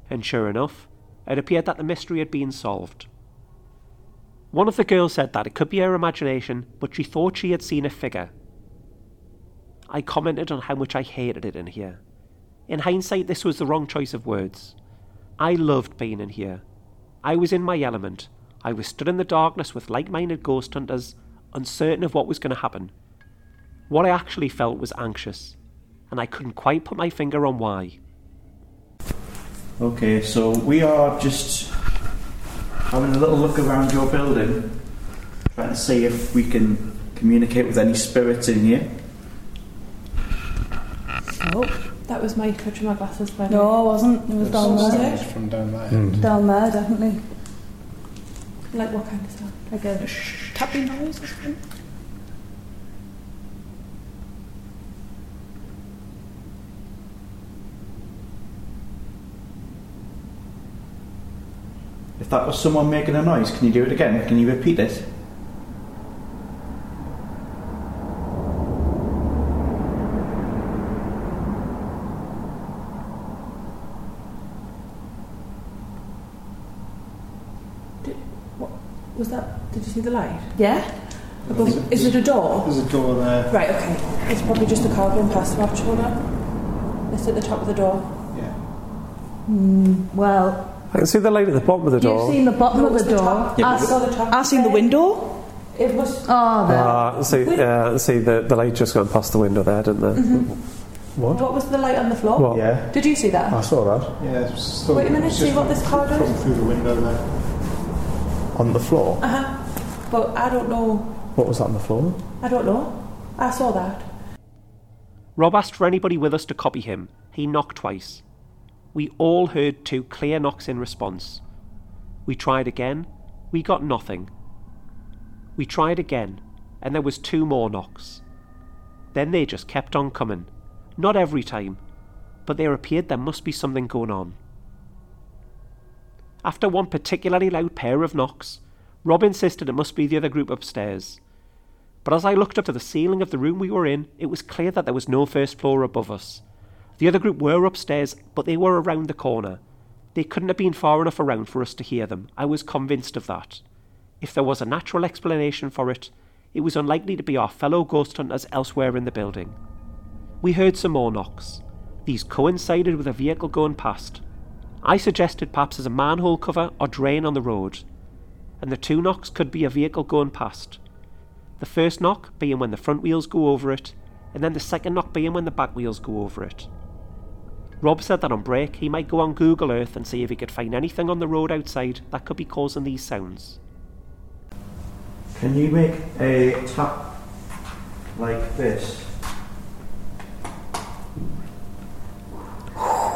And sure enough, it appeared that the mystery had been solved. One of the girls said that it could be her imagination, but she thought she had seen a figure. I commented on how much I hated it in here. In hindsight, this was the wrong choice of words. I loved being in here. I was in my element. I was stood in the darkness with like minded ghost hunters, uncertain of what was going to happen. What I actually felt was anxious, and I couldn't quite put my finger on why. Okay, so we are just having a little look around your building, trying to see if we can communicate with any spirits in here. Oh, that was my touching my glasses by No, I wasn't. It was down Was there. it? from down there. Mm. Down there, definitely. Like what kind of sound? Like a Tapping noise or something? That was someone making a noise, can you do it again? Can you repeat it? What was that? Did you see the light? yeah. Above, is it a door? There's a door there. Right. Okay. It's probably just a car going past the shoulder. It's at the top of the door. Yeah. Mm, well, I can see the light at the bottom of the door. You've seen the bottom of the door. Yeah, I but- saw the top. I seen the window. It was. Oh, there. Ah, see, yeah, see the, the light just gone past the window there, didn't it? Mhm. What? What was the light on the floor? What? Yeah. Did you see that? I saw that. Yeah. So Wait a minute, see what this corridor Come is? through the window there. On the floor. Uh huh. But I don't know. What was that on the floor? I don't know. I saw that. Rob asked for anybody with us to copy him. He knocked twice. We all heard two clear knocks in response. We tried again. We got nothing. We tried again, and there was two more knocks. Then they just kept on coming. Not every time, but there appeared there must be something going on. After one particularly loud pair of knocks, Rob insisted it must be the other group upstairs. But as I looked up to the ceiling of the room we were in, it was clear that there was no first floor above us. The other group were upstairs, but they were around the corner. They couldn't have been far enough around for us to hear them. I was convinced of that. If there was a natural explanation for it, it was unlikely to be our fellow ghost hunters elsewhere in the building. We heard some more knocks. These coincided with a vehicle going past. I suggested perhaps as a manhole cover or drain on the road. And the two knocks could be a vehicle going past. The first knock being when the front wheels go over it, and then the second knock being when the back wheels go over it. Rob said that on break he might go on Google Earth and see if he could find anything on the road outside that could be causing these sounds. Can you make a tap like this?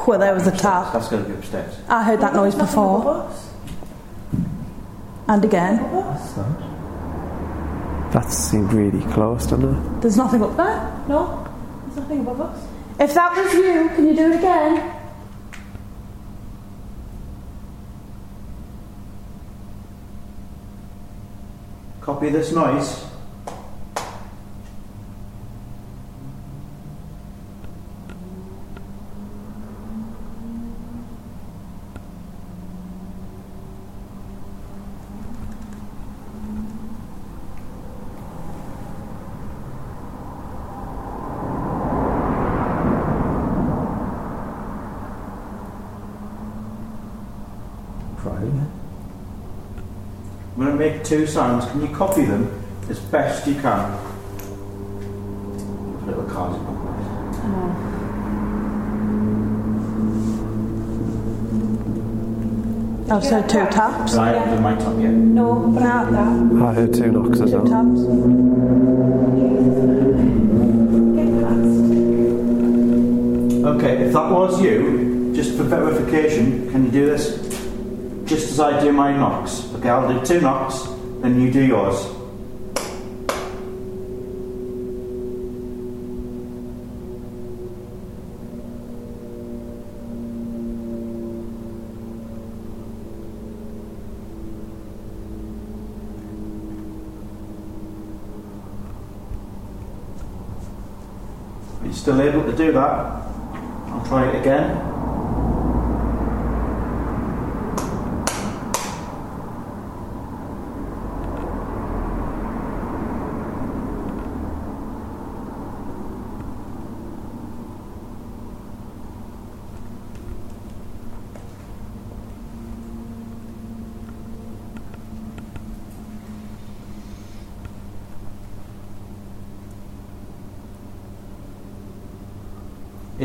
Well, there was a tap. That's going to be upstairs. I heard that noise before. And again. That seemed really close, didn't it? There's nothing up there. No, there's nothing above us. If that was you, can you do it again? Copy this noise. Try it again. I'm going to make two sounds. Can you copy them as best you can? Little cards. Oh, so two taps. I haven't my top yet. No, but I heard that. I heard two knocks as Two well. taps. Okay, if that was you, just for verification, can you do this? Just as I do my knocks. Okay, I'll do two knocks, then you do yours. Are you still able to do that? I'll try it again.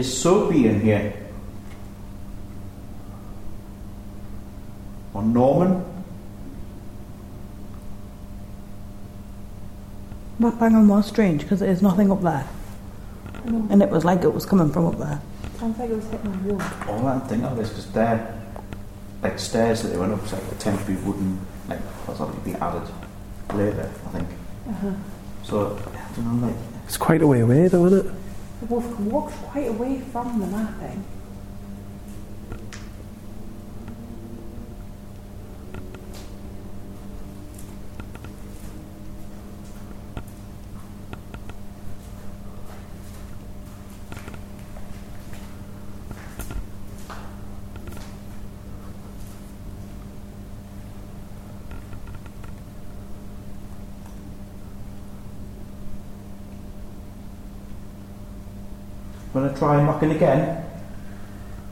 Is Soapy in here? Or Norman? That banging was strange because there's nothing up there. And it was like it was coming from up there. Sounds like it was hitting the wall. All I think of is because they're like stairs that they went up, so like the temporary wooden, like that's obviously being added later, I think. Uh-huh. So I don't know, like It's quite a way away, though, isn't it? The wolf walked quite away from the mapping. Again.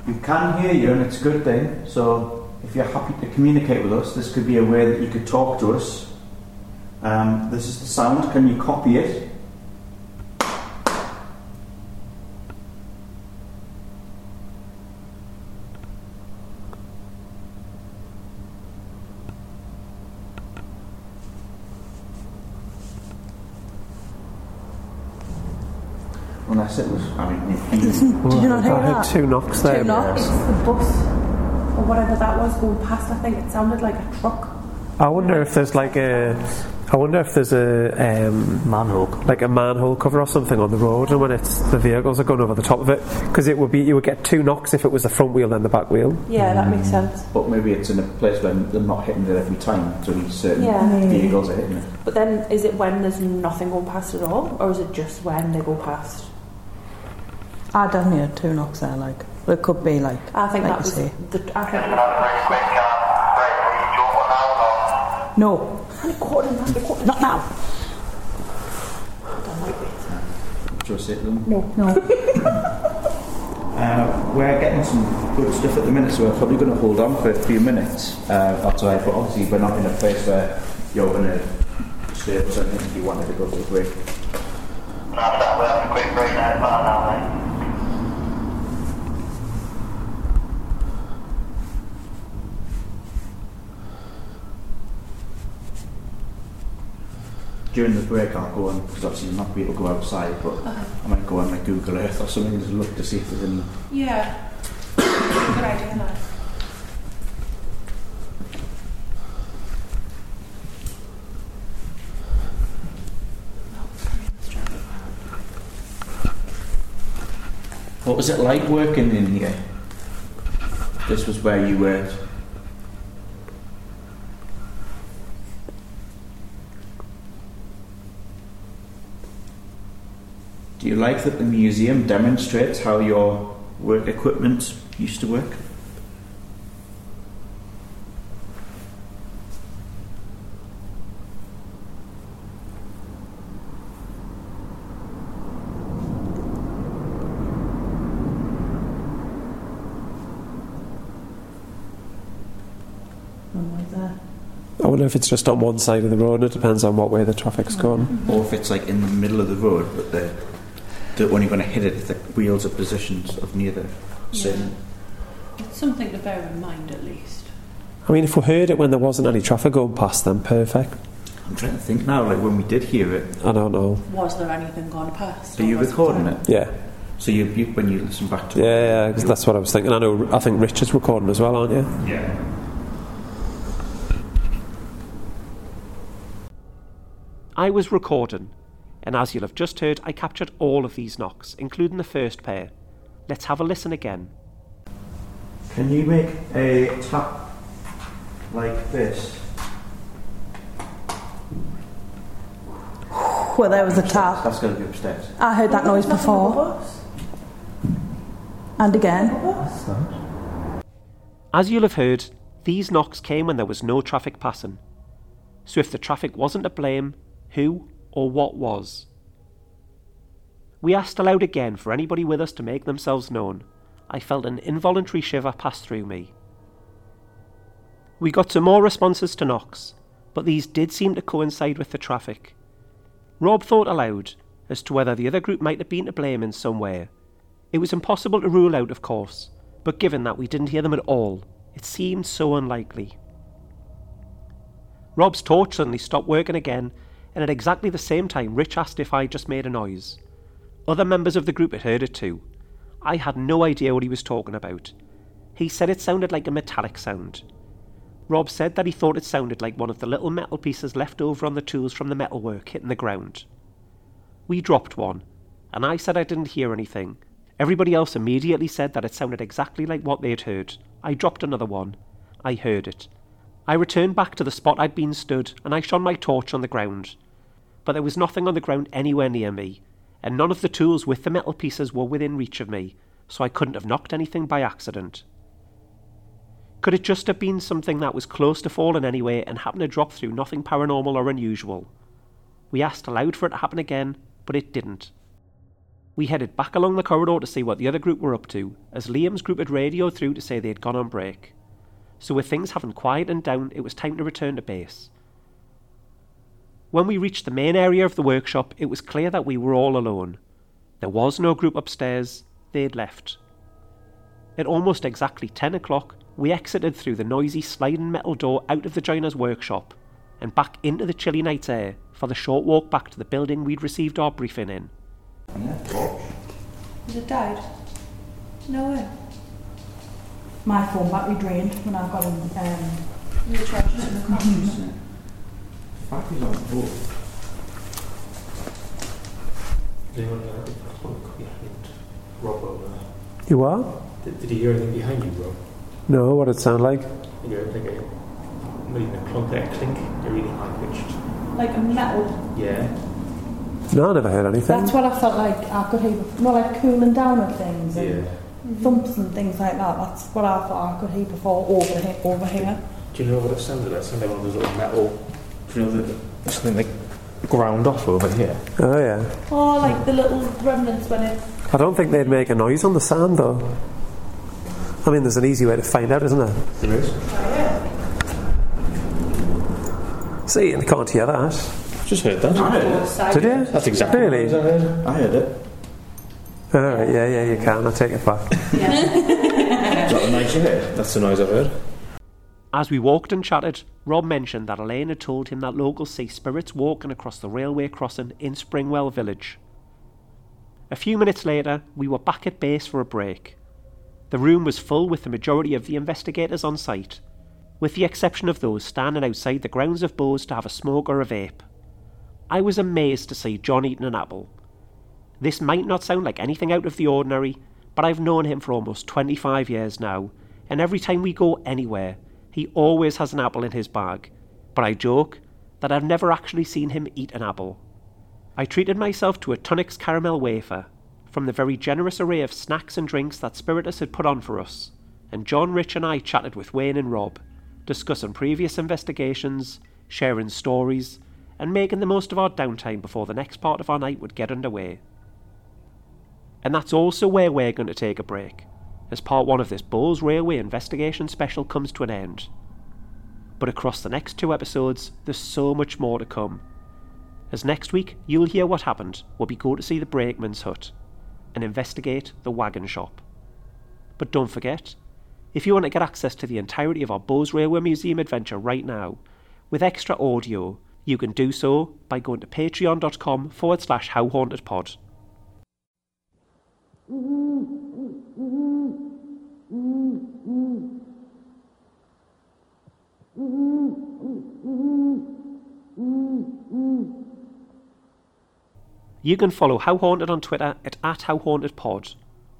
You can hear you, and it's a good thing. So if you're happy to communicate with us, this could be a way that you could talk to us. Um, this is the sound. Can you copy it? Unless it was, I mean, if you- Did you not hear I heard that? two knocks there. Two knocks. It's the bus or whatever that was going past. I think it sounded like a truck. I wonder if there's like a. I wonder if there's a um, Manhole. like a manhole cover or something on the road, and when it's the vehicles are going over the top of it, because it would be you would get two knocks if it was the front wheel and the back wheel. Yeah, that makes sense. but maybe it's in a place where they're not hitting it every time, so these certain Yeah. vehicles are hitting it. But then, is it when there's nothing going past at all, or is it just when they go past? I definitely had two knocks there, like. It could be like. I think like that you was say. the. I think. No, not now. Shall I say to them? No, no. Uh, we're getting some good stuff at the minute, so we're probably going to hold on for a few minutes uh, outside, but obviously we're not in a place where you're going to stay for something if you wanted to go to a break. During the break, I'll go on because obviously you're not be able to go outside, but uh-huh. I might go on like Google Earth or something to look to see if there's any Yeah. Good idea, that. What was it like working in here? This was where you worked. Do you like that the museum demonstrates how your work equipment used to work? I wonder if it's just on one side of the road. It depends on what way the traffic's going. Or if it's like in the middle of the road, but they're, they're only going to hit it if the wheels are positioned of near the same. It's something to bear in mind at least. I mean, if we heard it when there wasn't any traffic going past, then perfect. I'm trying to think now, like when we did hear it, I don't know. Was there anything going past? are you recording it? Yeah, So you, you when you listen back to yeah, it, yeah. 'cause that's what I was thinking. I know. I think Richard's recording as well, aren't you? yeah. I was recording, and as you'll have just heard, I captured all of these knocks, including the first pair. Let's have a listen again. Can you make a tap like this? Well, there was a tap. That's going to be upstairs. I heard that noise before. And again. As you'll have heard, these knocks came when there was no traffic passing. So if the traffic wasn't to blame, who or what was? We asked aloud again for anybody with us to make themselves known. I felt an involuntary shiver pass through me. We got some more responses to knocks, but these did seem to coincide with the traffic. Rob thought aloud as to whether the other group might have been to blame in some way. It was impossible to rule out, of course, but given that we didn't hear them at all, it seemed so unlikely. Rob's torch suddenly stopped working again, and at exactly the same time, Rich asked if I just made a noise. Other members of the group had heard it too. I had no idea what he was talking about. He said it sounded like a metallic sound. Rob said that he thought it sounded like one of the little metal pieces left over on the tools from the metalwork hitting the ground. We dropped one, and I said I didn't hear anything. Everybody else immediately said that it sounded exactly like what they'd heard. I dropped another one. I heard it. I returned back to the spot I'd been stood, and I shone my torch on the ground. But there was nothing on the ground anywhere near me, and none of the tools with the metal pieces were within reach of me, so I couldn't have knocked anything by accident. Could it just have been something that was close to falling anyway and happened to drop through nothing paranormal or unusual? We asked aloud for it to happen again, but it didn't. We headed back along the corridor to see what the other group were up to, as Liam's group had radioed through to say they had gone on break. so with things having quietened down, it was time to return to base. When we reached the main area of the workshop, it was clear that we were all alone. There was no group upstairs, they'd left. At almost exactly 10 o'clock, we exited through the noisy sliding metal door out of the joiner's workshop and back into the chilly night air for the short walk back to the building we'd received our briefing in. Has it died? No way. My phone battery drained when I got in. Um, You charged it in the car. Batteries on the board. Anyone uh, clunk behind Rob over there? You are? Did, did you hear anything behind you, Rob? No, what did it sound like? You heard like a, not even a clunk, like a clink, a really high pitched. Like a metal. Yeah. No, I never heard anything. that's what I felt like I could hear. More like cooling down of things and Yeah. thumps and things like that. That's what I thought I could hear before over here. Over here. Do you know what it sounded like? It sounded like one of those little metal. Do you know the, something like ground off over here? Oh, yeah. Oh, like the little remnants when it. I don't think they'd make a noise on the sand, though. I mean, there's an easy way to find out, isn't there? There is. See, and you can't hear that. Just heard that. I heard it. Did you? That's exactly Really? what I heard. I heard it. All right, yeah, yeah, you can. I take it back. Is that the noise you heard? That's the noise I heard. As we walked and chatted, Rob mentioned that Elaine had told him that locals see spirits walking across the railway crossing in Springwell Village. A few minutes later, we were back at base for a break. The room was full with the majority of the investigators on site, with the exception of those standing outside the grounds of Bowes to have a smoke or a vape. I was amazed to see John eating an apple. This might not sound like anything out of the ordinary, but I've known him for almost 25 years now, and every time we go anywhere, he always has an apple in his bag. But I joke that I've never actually seen him eat an apple. I treated myself to a Tunnock's caramel wafer from the very generous array of snacks and drinks that Spiritus had put on for us, and John Rich and I chatted with Wayne and Rob, discussing previous investigations, sharing stories, and making the most of our downtime before the next part of our night would get underway. And that's also where we're going to take a break, as part one of this Bowes Railway investigation special comes to an end. But across the next two episodes, there's so much more to come. As next week, you'll hear what happened when we go to see the brakeman's hut and investigate the wagon shop. But don't forget, if you want to get access to the entirety of our Bowes Railway Museum adventure right now, with extra audio, you can do so by going to patreon.com forward slash howhauntedpod. Mm-hmm. You can follow How Haunted on Twitter at, at HowHauntedPod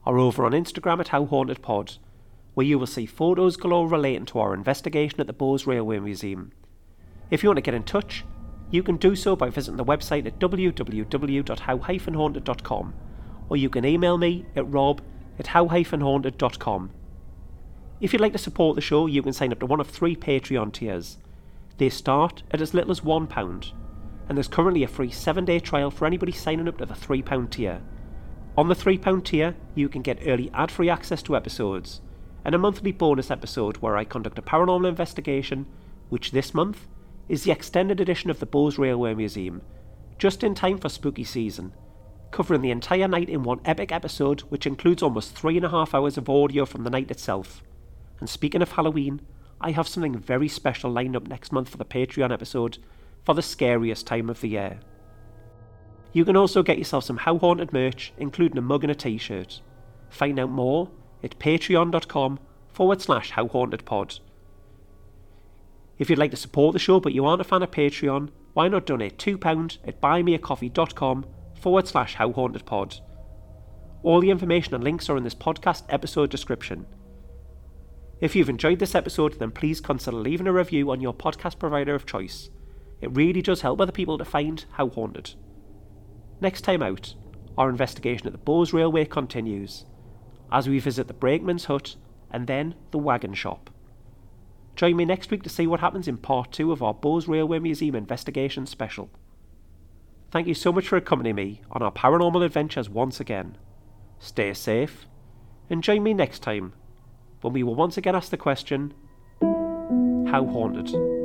or over on Instagram at HowHauntedPod, where you will see photos galore relating to our investigation at the Bowes Railway Museum. If you want to get in touch, you can do so by visiting the website at www.how-haunted.com or you can email me at rob at how-haunted.com. If you'd like to support the show, you can sign up to one of three Patreon tiers. They start at as little as £1, and there's currently a free 7 day trial for anybody signing up to the £3 tier. On the £3 tier, you can get early ad free access to episodes, and a monthly bonus episode where I conduct a paranormal investigation, which this month is the extended edition of the Bowes Railway Museum, just in time for spooky season, covering the entire night in one epic episode which includes almost three and a half hours of audio from the night itself. And speaking of Halloween, I have something very special lined up next month for the Patreon episode for the scariest time of the year. You can also get yourself some How Haunted merch, including a mug and a t shirt. Find out more at patreon.com forward slash How Haunted Pod. If you'd like to support the show but you aren't a fan of Patreon, why not donate £2 at buymeacoffee.com forward slash How Haunted Pod. All the information and links are in this podcast episode description. If you've enjoyed this episode, then please consider leaving a review on your podcast provider of choice. It really does help other people to find How Haunted. Next time out, our investigation at the Bowes Railway continues, as we visit the brakeman's hut and then the wagon shop. Join me next week to see what happens in part two of our Bowes Railway Museum investigation special. Thank you so much for accompanying me on our paranormal adventures once again. Stay safe, and join me next time when we will once again ask the question how haunted?